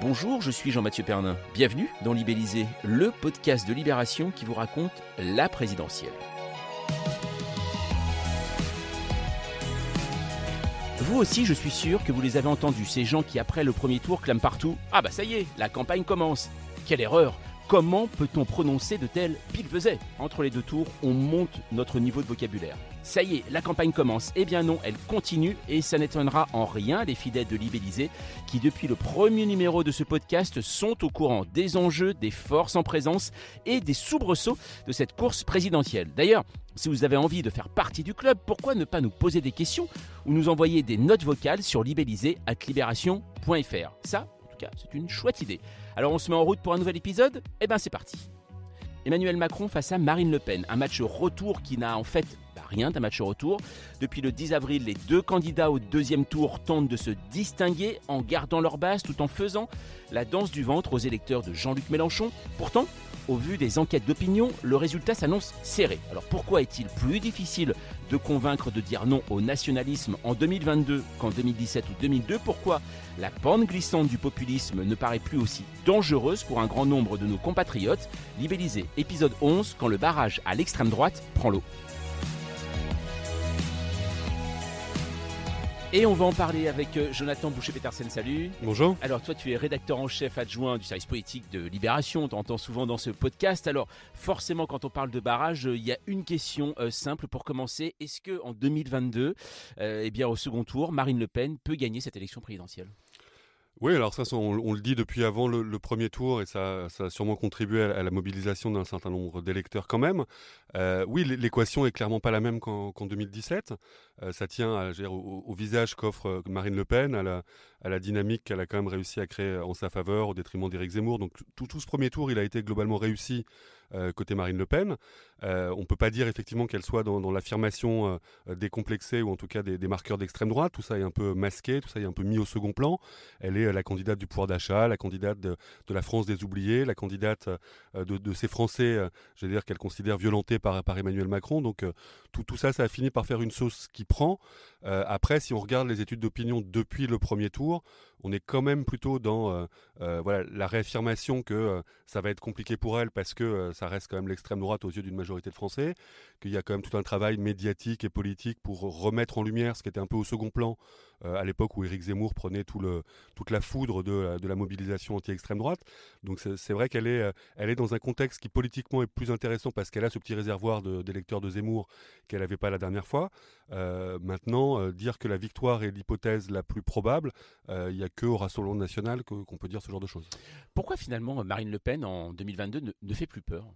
Bonjour, je suis Jean-Mathieu Pernin. Bienvenue dans Libellisé, le podcast de Libération qui vous raconte la présidentielle. Vous aussi, je suis sûr que vous les avez entendus, ces gens qui, après le premier tour, clament partout Ah bah ça y est, la campagne commence Quelle erreur Comment peut-on prononcer de tels faisait Entre les deux tours, on monte notre niveau de vocabulaire. Ça y est, la campagne commence. Eh bien non, elle continue et ça n'étonnera en rien les fidèles de Libellisé qui, depuis le premier numéro de ce podcast, sont au courant des enjeux, des forces en présence et des soubresauts de cette course présidentielle. D'ailleurs, si vous avez envie de faire partie du club, pourquoi ne pas nous poser des questions ou nous envoyer des notes vocales sur libellisé.libération.fr Ça, en tout cas, c'est une chouette idée. Alors on se met en route pour un nouvel épisode? Eh ben c'est parti Emmanuel Macron face à Marine Le Pen, un match retour qui n'a en fait bah, rien d'un match retour. Depuis le 10 avril, les deux candidats au deuxième tour tentent de se distinguer en gardant leur base tout en faisant la danse du ventre aux électeurs de Jean-Luc Mélenchon. Pourtant, au vu des enquêtes d'opinion, le résultat s'annonce serré. Alors pourquoi est-il plus difficile de convaincre de dire non au nationalisme en 2022 qu'en 2017 ou 2002 Pourquoi la pente glissante du populisme ne paraît plus aussi dangereuse pour un grand nombre de nos compatriotes? Libellisé, épisode 11, quand le barrage à l'extrême droite prend l'eau. Et on va en parler avec euh, Jonathan Boucher-Petersen. Salut. Bonjour. Alors, toi, tu es rédacteur en chef adjoint du service politique de Libération. On t'entend souvent dans ce podcast. Alors, forcément, quand on parle de barrage, euh, il y a une question euh, simple pour commencer. Est-ce que en 2022, eh bien, au second tour, Marine Le Pen peut gagner cette élection présidentielle? Oui, alors ça, on, le dit depuis avant le, premier tour et ça, a sûrement contribué à, la mobilisation d'un certain nombre d'électeurs quand même. Euh, oui, l'équation est clairement pas la même qu'en 2017. Euh, ça tient au, visage qu'offre euh, Marine Le Pen, à la, dynamique qu'elle a quand même réussi à créer en sa faveur au détriment d'Éric Zemmour. Donc tout, ce premier tour, il a été globalement réussi côté Marine Le Pen. Euh, on ne peut pas dire effectivement qu'elle soit dans, l'affirmation euh, décomplexée ou en tout cas des, marqueurs d'extrême droite. Tout ça est un peu masqué, tout ça est un peu mis au second plan. Elle est la candidate du pouvoir d'achat, la candidate de, la France des oubliés, la candidate de, ces Français, je veux dire, qu'elle considère violentés par, par Emmanuel Macron. Donc tout, tout, ça, ça a fini par faire une sauce qui prend. après, si on regarde les études d'opinion depuis le premier tour, on est quand même plutôt dans euh, euh, voilà, la réaffirmation que euh, ça va être compliqué pour elle parce que ça reste quand même l'extrême droite aux yeux d'une majorité de Français, qu'il y a quand même tout un travail médiatique et politique pour remettre en lumière ce qui était un peu au second plan à l'époque où Éric Zemmour prenait toute la foudre de, la mobilisation anti-extrême droite. Donc c'est vrai qu'elle est, elle est dans un contexte qui politiquement est plus intéressant parce qu'elle a ce petit réservoir d'électeurs de, Zemmour qu'elle n'avait pas la dernière fois. maintenant, dire que la victoire est l'hypothèse la plus probable, il y a que au Rassemblement national qu'on peut dire ce genre de choses. Pourquoi finalement Marine Le Pen en 2022 ne, fait plus peur?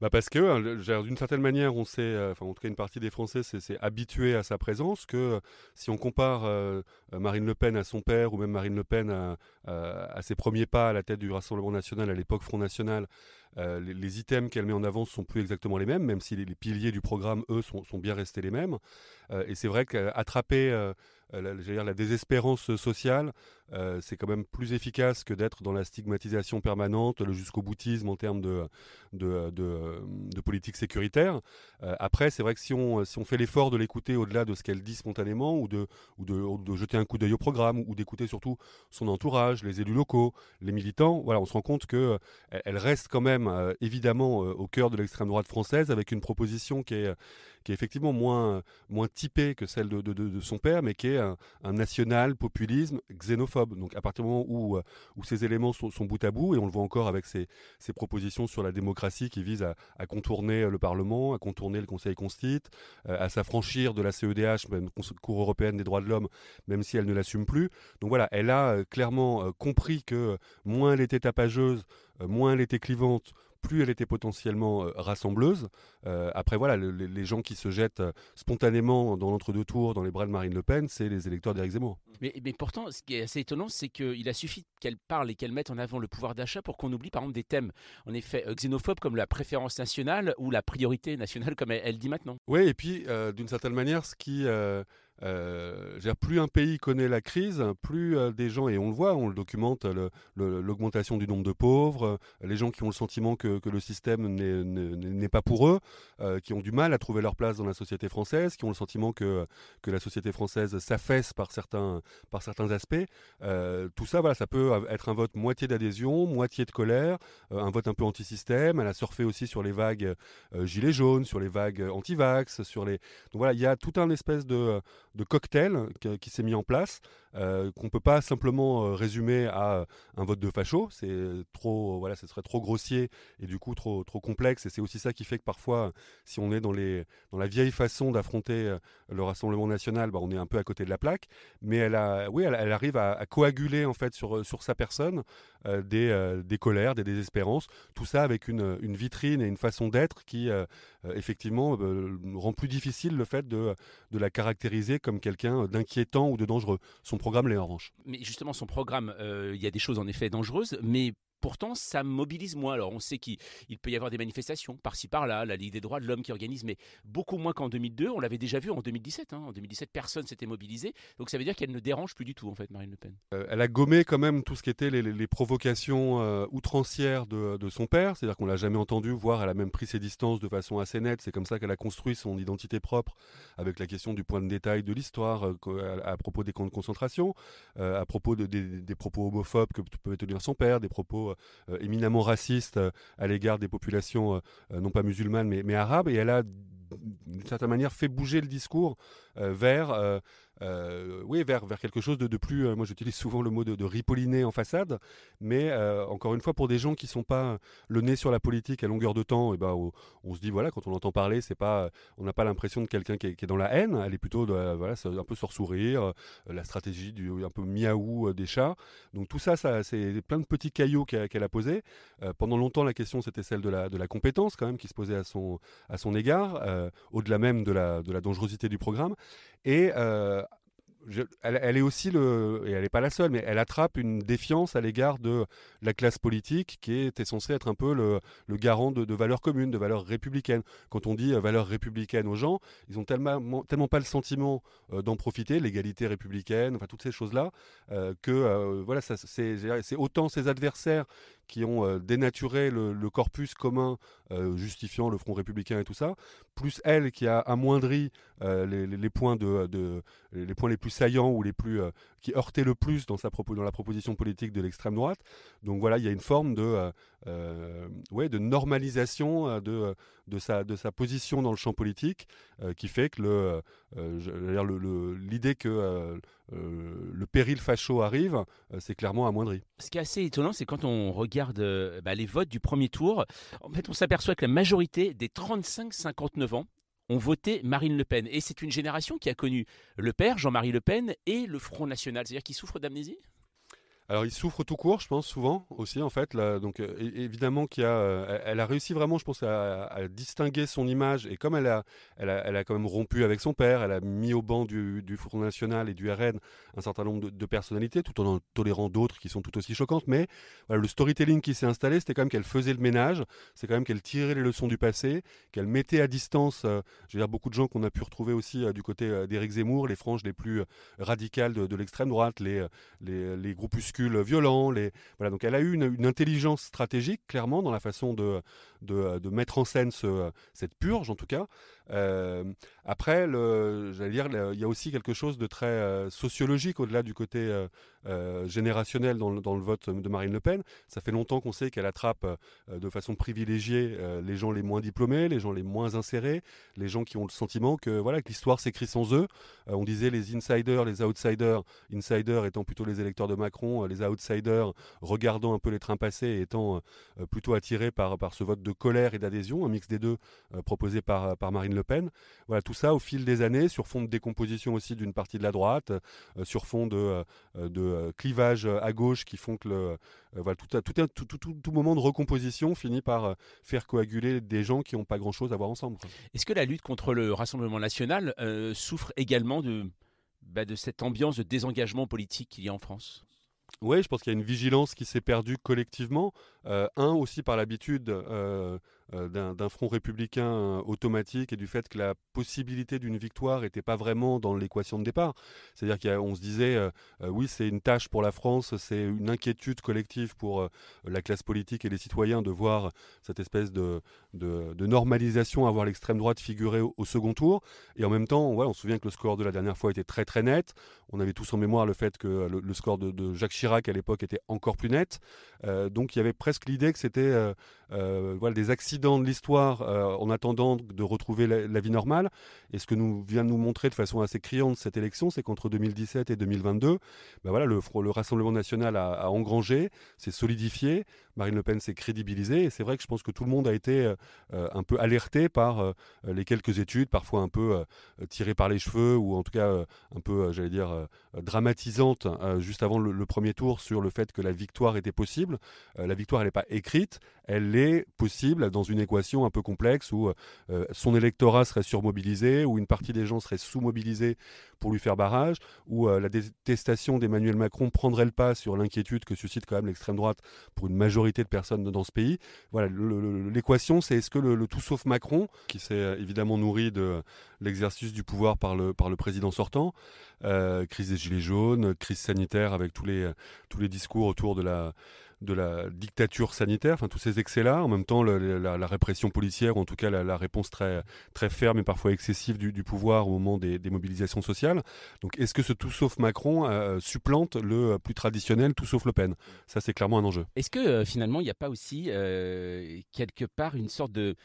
Bah parce que hein, d'une certaine manière, on s'est, euh, enfin en tout cas une partie des Français s'est habitué à sa présence. Que euh, si on compare euh, Marine Le Pen à son père ou même Marine Le Pen à ses premiers pas à la tête du Rassemblement national à l'époque Front National, les, items qu'elle met en avant sont plus exactement les mêmes, même si les, piliers du programme, eux, sont, bien restés les mêmes. et c'est vrai qu'attraper euh, la, la désespérance sociale, euh, c'est quand même plus efficace que d'être dans la stigmatisation permanente, le jusqu'au boutisme en termes de, de, politique sécuritaire. Euh, après, c'est vrai que si on, si on fait l'effort de l'écouter au-delà de ce qu'elle dit spontanément, ou de, ou de, jeter un coup d'œil au programme, ou d'écouter surtout son entourage, les élus locaux, les militants, voilà, on se rend compte qu'elle elle reste quand même évidemment au cœur de l'extrême droite française avec une proposition qui est qui est effectivement moins, moins typée que celle de, de, son père, mais qui est un, national populisme xénophobe. Donc à partir du moment où, euh, où ces éléments sont, bout à bout, et on le voit encore avec ces, ces propositions sur la démocratie qui visent à, contourner le Parlement, à contourner le Conseil constit, euh, à s'affranchir de la CEDH, même Cour européenne des droits de l'homme, même si elle ne l'assume plus. Donc voilà, elle a euh, clairement compris que moins elle était tapageuse, moins elle était clivante, plus elle était potentiellement rassembleuse. après, voilà, les gens qui se jettent spontanément dans l'entre-deux tours, dans les bras de Marine Le Pen, c'est les électeurs d'Éric Zemmour. Mais, mais, pourtant, ce qui est assez étonnant, c'est qu'il a suffi qu'elle parle et qu'elle mette en avant le pouvoir d'achat pour qu'on oublie par exemple des thèmes, en effet, xénophobes comme la préférence nationale ou la priorité nationale comme elle, dit maintenant. Oui, et puis d'une certaine manière, ce qui euh, plus un pays connaît la crise, plus euh, des gens, et on le voit, on le documente, l'augmentation du nombre de pauvres, euh, les gens qui ont le sentiment que, le système n'est pas pour eux, qui ont du mal à trouver leur place dans la société française, qui ont le sentiment que, la société française s'affaisse par certains, par certains aspects. tout ça, voilà, ça peut être un vote moitié d'adhésion, moitié de colère, un vote un peu anti-système. Elle a surfé aussi sur les vagues gilets jaunes, sur les vagues anti-vax, sur les. Donc voilà, il y a tout un espèce de de cocktail qui, s'est mis en place, euh, qu'on ne peut pas simplement euh, résumer à un vote de facho. C'est trop, voilà, ce serait trop grossier et du coup trop, trop complexe. Et c'est aussi ça qui fait que parfois, si on est dans, les, dans la vieille façon d'affronter euh, le Rassemblement national, bah, on est un peu à côté de la plaque. Mais elle, a, oui, elle, arrive à, coaguler en fait sur, sur sa personne des, des colères, des désespérances. Tout ça avec une, une vitrine et une façon d'être qui, effectivement, rend plus difficile le fait de, de la caractériser comme quelqu'un d'inquiétant ou de dangereux. Mais justement, son programme, euh, il y a des choses en effet dangereuses, mais pourtant, ça mobilise moins. Alors, on sait qu'il peut y avoir des manifestations par-ci par-là, la Ligue des droits de l'homme qui organise, mais beaucoup moins qu'en 2002. On l'avait déjà vu en 2017. Hein. En 2017, personne s'était mobilisé. Donc, ça veut dire qu'elle ne dérange plus du tout, en fait, Marine Le Pen. Euh, elle a gommé quand même tout ce qui était les, provocations euh, outrancières de, son père. C'est-à-dire qu'on l'a jamais entendu, voire elle a même pris ses distances de façon assez nette. C'est comme ça qu'elle a construit son identité propre avec la question du point de détail de l'histoire euh, à, propos des camps de concentration, à propos de, des, propos homophobes que pouvait tenir son père, des propos euh, éminemment raciste euh, à l'égard des populations euh, non pas musulmanes mais, arabes. Et elle a d'une certaine manière fait bouger le discours vers oui, vers, vers quelque chose de, de plus, euh, moi j'utilise souvent le mot de, de ripolliner en façade, mais euh, encore une fois, pour des gens qui sont pas le nez sur la politique à longueur de temps, et eh ben, on, se dit, voilà, quand on entend parler, c'est pas, on n'a pas l'impression de quelqu'un qui, est dans la haine, elle est plutôt, voilà, un peu sur sourire, la stratégie du un peu miaou des chats. Donc tout ça, ça c'est plein de petits cailloux qu'elle a posés. pendant longtemps, la question c'était celle de la, de la compétence quand même qui se posait à son, à son égard, au-delà même de la, de la dangerosité du programme. Et elle, est aussi le, et elle n'est pas la seule, mais elle attrape une défiance à l'égard de la classe politique qui était censée être un peu le, garant de, valeurs communes, de valeurs républicaines. Quand on dit euh, valeurs républicaines aux gens, ils ont tellement, tellement pas le sentiment euh, d'en profiter, l'égalité républicaine, enfin toutes ces choses-là, euh, que voilà, c'est autant ses adversaires qui ont euh, dénaturé le, corpus commun euh, justifiant le Front républicain et tout ça, plus elle qui a amoindri euh, les, points de, les points les plus saillants ou les plus qui heurtaient le plus dans, dans la proposition politique de l'extrême droite. Donc voilà, il y a une forme de, ouais, de normalisation de, de, sa, de sa position dans le champ politique qui fait que l'idée que euh, le péril facho arrive, euh, c'est clairement amoindri. Ce qui est assez étonnant, c'est quand on regarde euh, bah, les votes du premier tour, en fait, on s'aperçoit que la majorité des 35-59 ans ont voté Marine Le Pen. Et c'est une génération qui a connu le père, Jean-Marie Le Pen, et le Front National, c'est-à-dire qui souffre d'amnésie? Alors il souffre tout court, je pense souvent aussi en fait. donc évidemment qu'il a, elle a réussi vraiment, je pense, à, distinguer son image et comme elle a, elle a, quand même rompu avec son père, elle a mis au banc du, Front National et du RN un certain nombre de, personnalités, tout en en tolérant d'autres qui sont tout aussi choquantes. Mais le storytelling qui s'est installé, c'était quand même qu'elle faisait le ménage, c'est quand même qu'elle tirait les leçons du passé, qu'elle mettait à distance, je veux dire beaucoup de gens qu'on a pu retrouver aussi du côté d'Éric Zemmour, les franges les plus radicales de, l'extrême droite, les, les, les groupuscules violents. Les... Voilà, donc elle a eu une, intelligence stratégique, clairement, dans la façon de, mettre en scène ce, cette purge, en tout cas. Après, j'allais dire, il y a aussi quelque chose de très sociologique au-delà du côté générationnel dans le, vote de Marine Le Pen. Ça fait longtemps qu'on sait qu'elle attrape de façon privilégiée les gens les moins diplômés, les gens les moins insérés, les gens qui ont le sentiment que voilà l'histoire s'écrit sans eux. on disait les insiders, les outsiders, insiders étant plutôt les électeurs de Macron, les outsiders regardant un peu les trains passés et étant plutôt attirés par, par ce vote de colère et d'adhésion, un mix des deux proposé par, par Marine Le Pen. Voilà, tout ça au fil des années, sur fond de décomposition aussi d'une partie de la droite, sur fond de, de clivage à gauche qui font que le, voilà, tout, tout, tout, tout, moment de recomposition finit par faire coaguler des gens qui n'ont pas grand-chose à voir ensemble. Est-ce que la lutte contre le Rassemblement national souffre également de, bah, de cette ambiance de désengagement politique qu'il y a en France? Oui, je pense qu'il y a une vigilance qui s'est perdue collectivement. un, aussi par l'habitude euh, d'un front républicain euh, automatique et du fait que la possibilité d'une victoire n'était pas vraiment dans l'équation de départ. C'est-à-dire qu'on se disait, euh, oui, c'est une tâche pour la France, c'est une inquiétude collective pour la classe politique et les citoyens de voir cette espèce de, de, normalisation, avoir l'extrême droite figurer au, second tour. Et en même temps, on se souvient que le score de la dernière fois était très très net. On avait tous en mémoire le fait que le, score de, Jacques Chirac à l'époque était encore plus net. donc il y avait presque l'idée que c'était des accidents de l'histoire euh, en attendant de retrouver la, vie normale. Et ce que nous vient de nous montrer de façon assez criante cette élection, c'est qu'entre 2017 et 2022, ben voilà, le, le Rassemblement national a, a engrangé, s'est solidifié, Marine Le Pen s'est crédibilisée. Et c'est vrai que je pense que tout le monde a été euh, euh, un peu alerté par les quelques études, parfois un peu tirées par les cheveux, ou en tout cas un peu, j'allais dire, dramatisantes, juste avant le, premier tour, sur le fait que la victoire était possible. la victoire, elle n'est pas écrite, elle est possible dans une équation un peu complexe où euh, son électorat serait surmobilisé, où une partie des gens serait sous-mobilisés pour lui faire barrage, où euh, la détestation d'Emmanuel Macron prendrait le pas sur l'inquiétude que suscite quand même l'extrême droite pour une majorité de personnes dans ce pays. Voilà, l'équation, c'est est-ce que le, tout sauf Macron, qui s'est euh, évidemment nourri de l'exercice du pouvoir par le, président sortant, crise des gilets jaunes, crise sanitaire avec tous les discours autour de la de la dictature sanitaire, enfin tous ces excès-là, en même temps la, répression policière, ou en tout cas la, réponse très, très ferme et parfois excessive du, pouvoir au moment des, mobilisations sociales. Donc est-ce que ce tout sauf Macron euh, supplante le plus traditionnel tout sauf Le Pen? Ça c'est clairement un enjeu. Est-ce que euh, finalement il n'y a pas aussi euh, quelque part une sorte de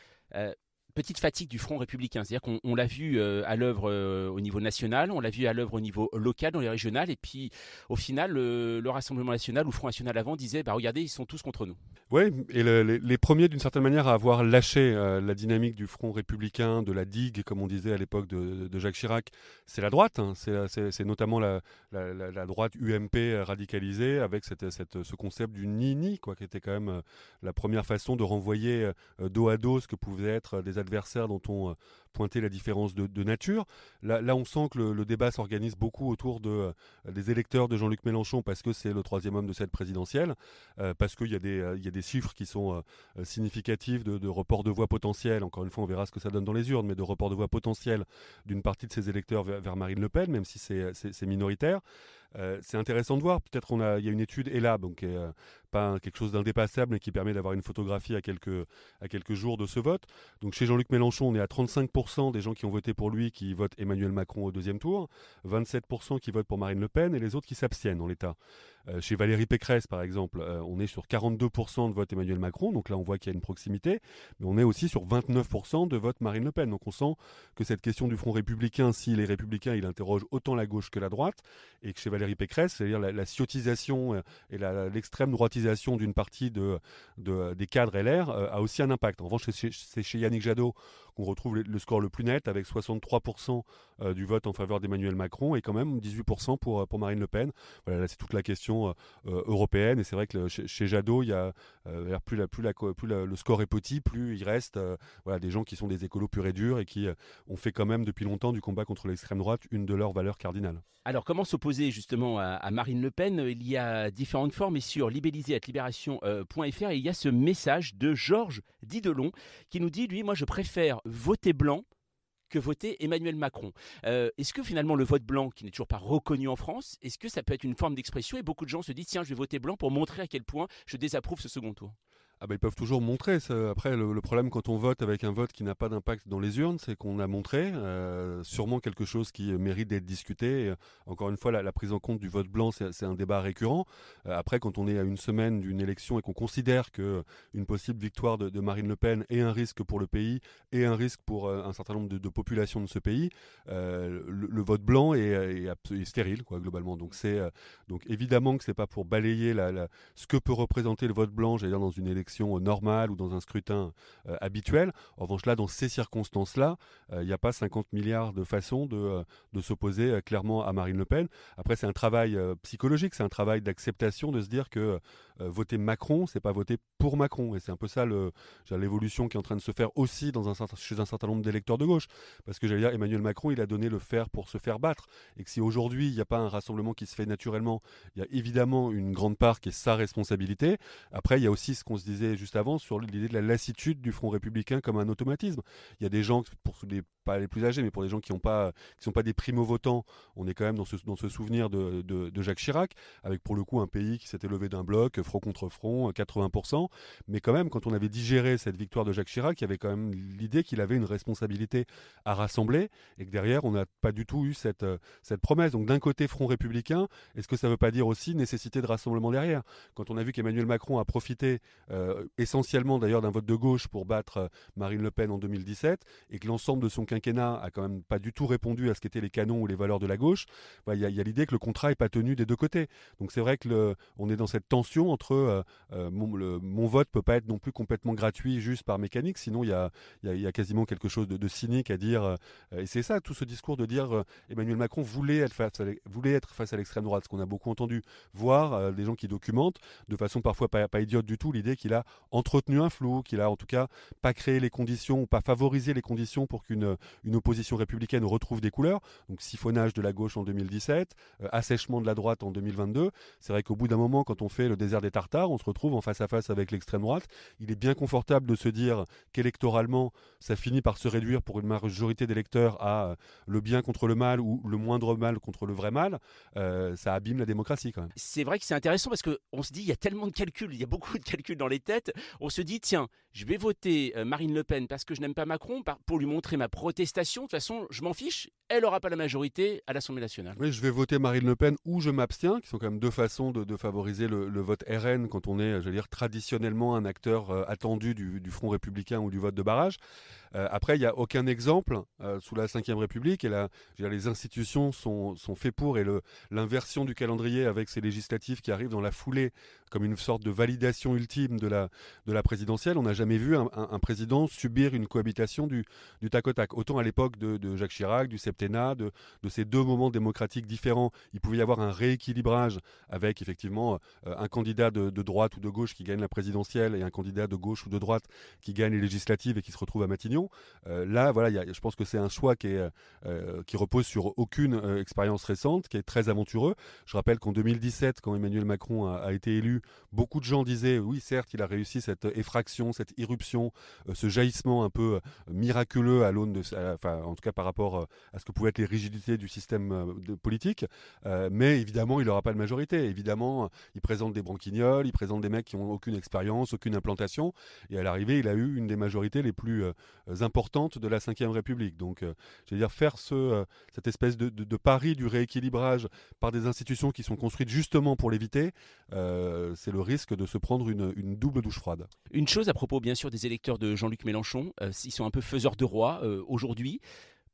petite fatigue du front républicain. C'est-à-dire qu'on l'a vu euh, à l'œuvre euh, au niveau national, on l'a vu à l'œuvre au niveau local, dans les régionales, et puis au final, le, Rassemblement national ou Front national avant disait bah, regardez, ils sont tous contre nous. Oui, et les, premiers, d'une certaine manière, à avoir lâché euh, la dynamique du front républicain, de la digue, comme on disait à l'époque de, Jacques Chirac, c'est la droite. Hein. c'est notamment la, droite UMP radicalisée, avec ce concept du ni-ni, qui était quand même la première façon de renvoyer dos à dos ce que pouvaient être des adversaires dont on euh, pointait la différence de, nature. Là, on sent que le, débat s'organise beaucoup autour euh, des électeurs de Jean-Luc Mélenchon parce que c'est le troisième homme de cette présidentielle, euh, parce qu'il y, a des, chiffres qui sont significatifs de, de report de voix potentiel. Encore une fois, on verra ce que ça donne dans les urnes, mais de report de voix potentiel d'une partie de ces électeurs vers, Marine Le Pen, même si c'est minoritaire. c'est intéressant de voir. Peut-être qu'on a, il y a une étude et là, donc pas quelque chose d'indépassable, mais qui permet d'avoir une photographie à quelques, à quelques jours de ce vote. Donc chez Jean-Luc Mélenchon, on est à 35% des gens qui ont voté pour lui qui votent Emmanuel Macron au deuxième tour, 27% qui votent pour Marine Le Pen et les autres qui s'abstiennent en l'état. Euh, chez Valérie Pécresse, par exemple, euh, on est sur 42% de vote Emmanuel Macron, donc là on voit qu'il y a une proximité, mais on est aussi sur 29% de vote Marine Le Pen. Donc on sent que cette question du Front républicain, si les républicains, il interroge autant la gauche que la droite, et que chez Valérie Pécresse, c'est-à-dire la, la, ciotisation euh, et l'extrême droitisation d'une partie de, des cadres LR, a aussi un impact. En revanche, c'est chez Yannick Jadot qu'on retrouve le, score le plus net, avec 63% du vote en faveur d'Emmanuel Macron, et quand même 18% pour, pour Marine Le Pen. Voilà, là c'est toute la question euh, euh, européenne. Et c'est vrai que chez, Jadot, il y a, euh, plus, le score est petit, plus il reste des gens qui sont des écolos purs et durs et qui ont fait quand même depuis longtemps du combat contre l'extrême droite une de leurs valeurs cardinales. Alors comment s'opposer justement à, Marine Le Pen? Il y a différentes formes et sur libellisé.libération.fr, il y a ce message de Georges Didelon qui nous dit, lui, moi je préfère voter blanc que voter Emmanuel Macron. Euh, est-ce que finalement le vote blanc, qui n'est toujours pas reconnu en France, est-ce que ça peut être une forme d'expression? Et beaucoup de gens se disent tiens je vais voter blanc pour montrer à quel point je désapprouve ce second tour ah bah, ils peuvent toujours montrer. Après, le, problème quand on vote avec un vote qui n'a pas d'impact dans les urnes, c'est qu'on a montré euh, sûrement quelque chose qui mérite d'être discuté. encore une fois, la, prise en compte du vote blanc, c'est un débat récurrent. Euh, après, quand on est à une semaine d'une élection et qu'on considère que une possible victoire de, Marine Le Pen est un risque pour le pays et un risque pour euh, un certain nombre de, populations de ce pays, le, vote blanc est, stérile, quoi, globalement. Donc, donc évidemment que c'est pas pour balayer la, ce que peut représenter le vote blanc, j'allais dire dans une élection élection normale ou dans un scrutin habituel. En revanche, là, dans ces circonstances-là, il n'y a pas 50 milliards de façons de, s'opposer clairement à Marine Le Pen. Après, c'est un travail psychologique, c'est un travail d'acceptation de se dire que voter Macron, c'est pas voter pour Macron. Et c'est un peu ça l'évolution qui est en train de se faire aussi chez un certain nombre d'électeurs de gauche. Parce que j'allais dire, Emmanuel Macron, il a donné le fer pour se faire battre. Et que si aujourd'hui, il n'y a pas un rassemblement qui se fait naturellement, il y a évidemment une grande part qui est sa responsabilité. Après, il y a aussi ce qu'on se disait juste avant sur l'idée de la lassitude du Front républicain comme un automatisme. Il y a des gens, pour les, pas les plus âgés, mais pour les gens qui ne sont pas des primo-votants, on est quand même dans ce, dans ce souvenir de, de, Jacques Chirac, avec pour le coup un pays qui s'était levé d'un bloc, front contre front, 80%. Mais quand même, quand on avait digéré cette victoire de Jacques Chirac, il y avait quand même l'idée qu'il avait une responsabilité à rassembler et que derrière, on n'a pas du tout eu cette, euh, cette promesse. Donc d'un côté, front républicain, est-ce que ça ne veut pas dire aussi nécessité de rassemblement derrière? Quand on a vu qu'Emmanuel Macron a profité euh, essentiellement d'ailleurs d'un vote de gauche pour battre euh, Marine Le Pen en 2017 et que l'ensemble de son quinquennat a quand même pas du tout répondu à ce qu'étaient les canons ou les valeurs de la gauche, bah, il y a, l'idée que le contrat n'est pas tenu des deux côtés. Donc c'est vrai que on est dans cette tension entre mon, le, mon vote peut pas être non plus complètement gratuit juste par mécanique, sinon il y a, quasiment quelque chose de, cynique à dire. et c'est ça tout ce discours de dire Emmanuel Macron voulait être face à, voulait être face à l'extrême droite, ce qu'on a beaucoup entendu, voir des gens qui documentent de façon parfois pas, pas idiote du tout l'idée qu'il a entretenu un flou, qu'il a en tout cas pas créé les conditions ou pas favorisé les conditions pour qu'une une opposition républicaine retrouve des couleurs. Donc siphonnage de la gauche en 2017, assèchement de la droite en 2022. C'est vrai qu'au bout d'un moment, quand on fait le désert des Tartares, on se retrouve en face à face avec l'extrême droite. Il est bien confortable de se dire qu'électoralement, ça finit par se réduire pour une majorité d'électeurs à euh, le bien contre le mal ou le moindre mal contre le vrai mal. Euh, ça abîme la démocratie quand même. C'est vrai que c'est intéressant parce qu'on se dit, il y a tellement de calculs, il y a beaucoup de calculs dans les têtes. On se dit, tiens, je vais voter euh, Marine Le Pen parce que je n'aime pas Macron, pour lui montrer ma protestation. De toute façon, je m'en fiche, elle n'aura pas la majorité à l'Assemblée nationale. Oui, je vais voter Marine Le Pen ou je m'abstiens, qui sont quand même deux façons de, favoriser le, vote RN quand on est, veux dire, traditionnellement un acteur euh, attendu du, Front républicain ou du vote de barrage. Euh, après, il n'y a aucun exemple euh, sous la Ve République et là, les institutions sont, faites pour et l'inversion du calendrier avec ces législatives qui arrivent dans la foulée comme une sorte de validation ultime de la, de la présidentielle. On n'a jamais vu un, président subir une cohabitation du, du tac au tac. Autant à l'époque de, Jacques Chirac, du de, ces deux moments démocratiques différents, il pouvait y avoir un rééquilibrage avec effectivement euh, un candidat de, droite ou de gauche qui gagne la présidentielle et un candidat de gauche ou de droite qui gagne les législatives et qui se retrouve à Matignon. Euh, là, voilà, je pense que c'est un choix qui, euh, repose sur aucune expérience récente, qui est très aventureux. Je rappelle qu'en 2017, quand Emmanuel Macron a été élu, beaucoup de gens disaient oui, certes, il a réussi cette effraction, cette irruption, ce jaillissement un peu miraculeux à l'aune de, enfin, en tout cas par rapport à ce que pouvaient être les rigidités du système politique. mais évidemment, il n'aura pas de majorité. Évidemment, il présente des branquignoles, il présente des mecs qui n'ont aucune expérience, aucune implantation. Et à l'arrivée, il a eu une des majorités les plus importantes de la Ve République. Donc, je veux dire, faire ce, cette espèce de, pari du rééquilibrage par des institutions qui sont construites justement pour l'éviter, c'est le risque de se prendre une, double douche froide. Une chose à propos bien sûr des électeurs de Jean-Luc Mélenchon, euh, ils sont un peu faiseurs de roi euh, aujourd'hui.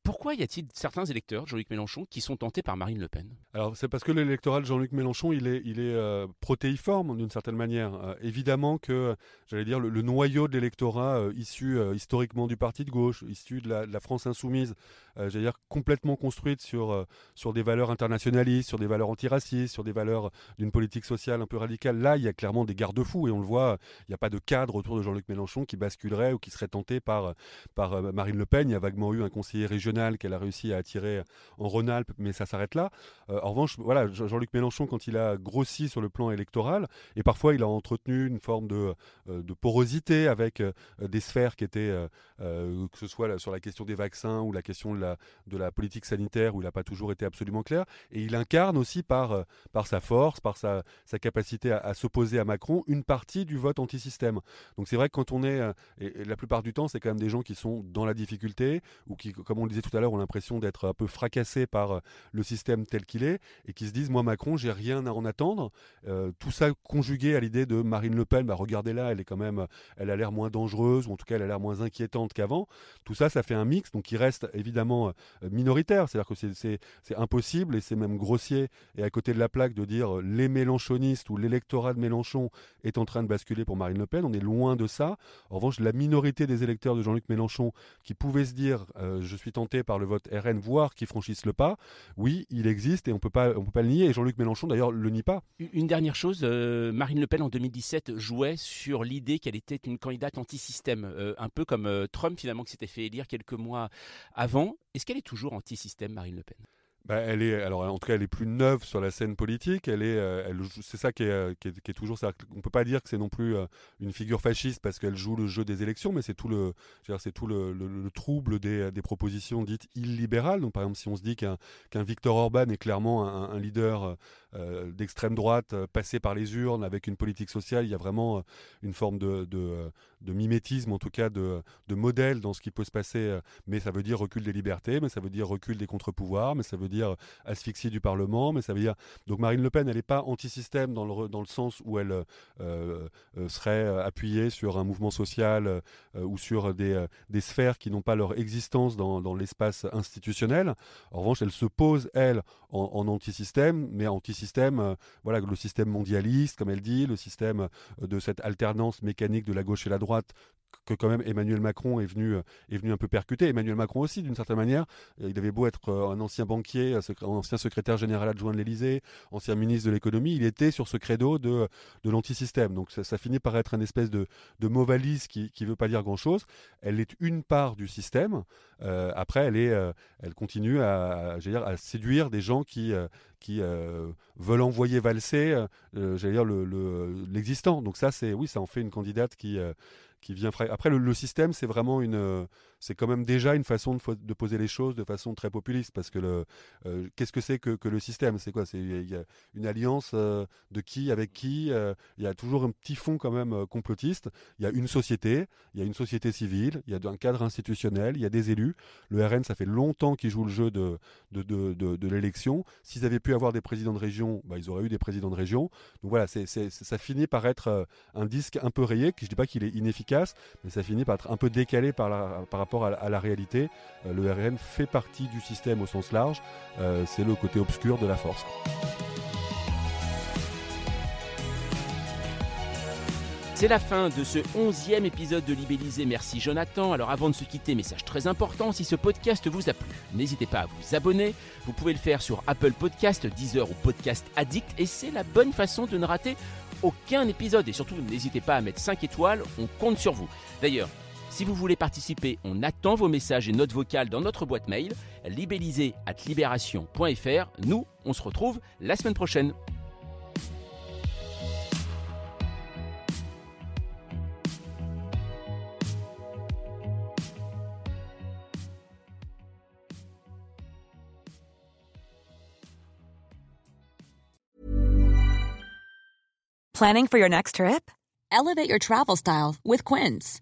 Pourquoi y a-t-il certains électeurs Jean-Luc Mélenchon qui sont tentés par Marine Le Pen? Alors c'est parce que l'électorat de Jean-Luc Mélenchon il est, il est euh, protéiforme d'une certaine manière. Euh, évidemment que j'allais dire le, noyau de l'électorat euh, issu historiquement du parti de gauche, issu de la, France insoumise, j'allais dire complètement construite sur, sur des valeurs internationalistes, sur des valeurs antiracistes, sur des valeurs d'une politique sociale un peu radicale. Là il y a clairement des garde-fous et on le voit, il n'y a pas de cadre autour de Jean-Luc Mélenchon qui basculerait ou qui serait tenté par, par Marine Le Pen. Il y a vaguement eu un conseiller régional qu'elle a réussi à attirer en Rhône-Alpes, mais ça s'arrête là. Euh, en revanche, voilà, Jean-Luc Mélenchon, quand il a grossi sur le plan électoral, et parfois il a entretenu une forme de, euh, de porosité avec euh, des sphères qui étaient, que ce soit sur la question des vaccins ou la question de la, de la politique sanitaire, où il n'a pas toujours été absolument clair. Et il incarne aussi par, par sa force, par sa, sa capacité à, s'opposer à Macron, une partie du vote anti-système. Donc c'est vrai que quand on est, et, la plupart du temps, c'est quand même des gens qui sont dans la difficulté, ou qui, comme on le disait tout à l'heure ont l'impression d'être un peu fracassés par le système tel qu'il est et qui se disent moi Macron j'ai rien à en attendre. tout ça conjugué à l'idée de Marine Le Pen, bah, regardez là, elle est quand même, elle a l'air moins dangereuse ou en tout cas elle a l'air moins inquiétante qu'avant. Tout ça, ça fait un mix donc qui reste évidemment minoritaire, c'est-à-dire que c'est impossible et c'est même grossier et à côté de la plaque de dire les Mélenchonistes ou l'électorat de Mélenchon est en train de basculer pour Marine Le Pen. On est loin de ça. En revanche, la minorité des électeurs de Jean-Luc Mélenchon qui pouvaient se dire euh, je suis tenté par le vote RN, voire qui franchissent le pas, oui, il existe et on on peut pas le nier. Et Jean-Luc Mélenchon d'ailleurs le nie pas. Une dernière chose, euh, Marine Le Pen en 2017 jouait sur l'idée qu'elle était une candidate anti-système, euh, un peu comme Trump finalement qui s'était fait élire quelques mois avant. Est-ce qu'elle est toujours anti-système, Marine Le Pen? Bah, elle est, alors en tout cas, elle est plus neuve sur la scène politique. Elle est, euh, c'est ça qui est, euh, toujours. On peut pas dire que c'est non plus euh, une figure fasciste parce qu'elle joue le jeu des élections, mais c'est tout le, c'est tout le, le, trouble des, propositions dites illibérales. Donc par exemple, si on se dit qu'un qu'un Viktor Orban est clairement un, un leader d'extrême droite passé par les urnes avec une politique sociale, il y a vraiment une forme de, mimétisme, en tout cas de, modèle dans ce qui peut se passer. Mais ça veut dire recul des libertés, mais ça veut dire recul des contre-pouvoirs, mais ça veut dire asphyxie du Parlement, mais ça veut dire donc Marine Le Pen, elle n'est pas anti-système dans le dans le sens où elle euh, euh, serait appuyée sur un mouvement social euh, ou sur des, sphères qui n'ont pas leur existence dans, l'espace institutionnel. En revanche, elle se pose elle en, en anti-système, mais anti-système, voilà le système mondialiste, comme elle dit, le système de cette alternance mécanique de la gauche et la droite que quand même Emmanuel Macron est venu, euh, est venu un peu percuter. Emmanuel Macron aussi, d'une certaine manière, euh, il avait beau être euh, un ancien banquier, un ancien secrétaire général adjoint de l'Élysée, ancien ministre de l'économie, il était sur ce credo de, de l'antisystème. Donc ça, finit par être une espèce de, de mot valise qui ne veut pas dire grand-chose. Elle est une part du système. après, elle, est, elle continue à, dire, à séduire des gens qui, qui veulent envoyer valser, j'allais dire, l'existant. Le, Donc ça, c'est oui, ça en fait une candidate qui qui vient Après, le, système, c'est vraiment une, euh, c'est quand même déjà une façon de, poser les choses de façon très populiste, parce que euh, qu'est-ce que c'est que, le système? C'est quoi? C'est une alliance euh, de qui avec qui Il y a toujours un petit fond quand même complotiste. Il y a une société, il y a une société civile, il y a un cadre institutionnel, il y a des élus. Le RN, ça fait longtemps qu'il joue le jeu de l'élection. S'ils avaient pu avoir des présidents de région, bah, ils auraient eu des présidents de région. Donc voilà, ça finit par être un disque un peu rayé, que je dis pas qu'il est inefficace mais ça finit par être un peu décalé par, rapport à, la réalité. Euh, le RN fait partie du système au sens large, euh, c'est le côté obscur de la force. C'est la fin de ce onzième épisode de Libellisé. Merci Jonathan. Alors avant de se quitter, message très important, si ce podcast vous a plu, n'hésitez pas à vous abonner. Vous pouvez le faire sur Apple Podcast, Deezer ou Podcast Addict et c'est la bonne façon de ne rater aucun épisode. Et surtout, n'hésitez pas à mettre 5 étoiles, on compte sur vous. D'ailleurs, si vous voulez participer, on attend vos messages et notes vocales dans notre boîte mail, libellisé at libération.fr. Nous, on se retrouve la semaine prochaine. Planning for your next trip? Elevate your travel style with Quince.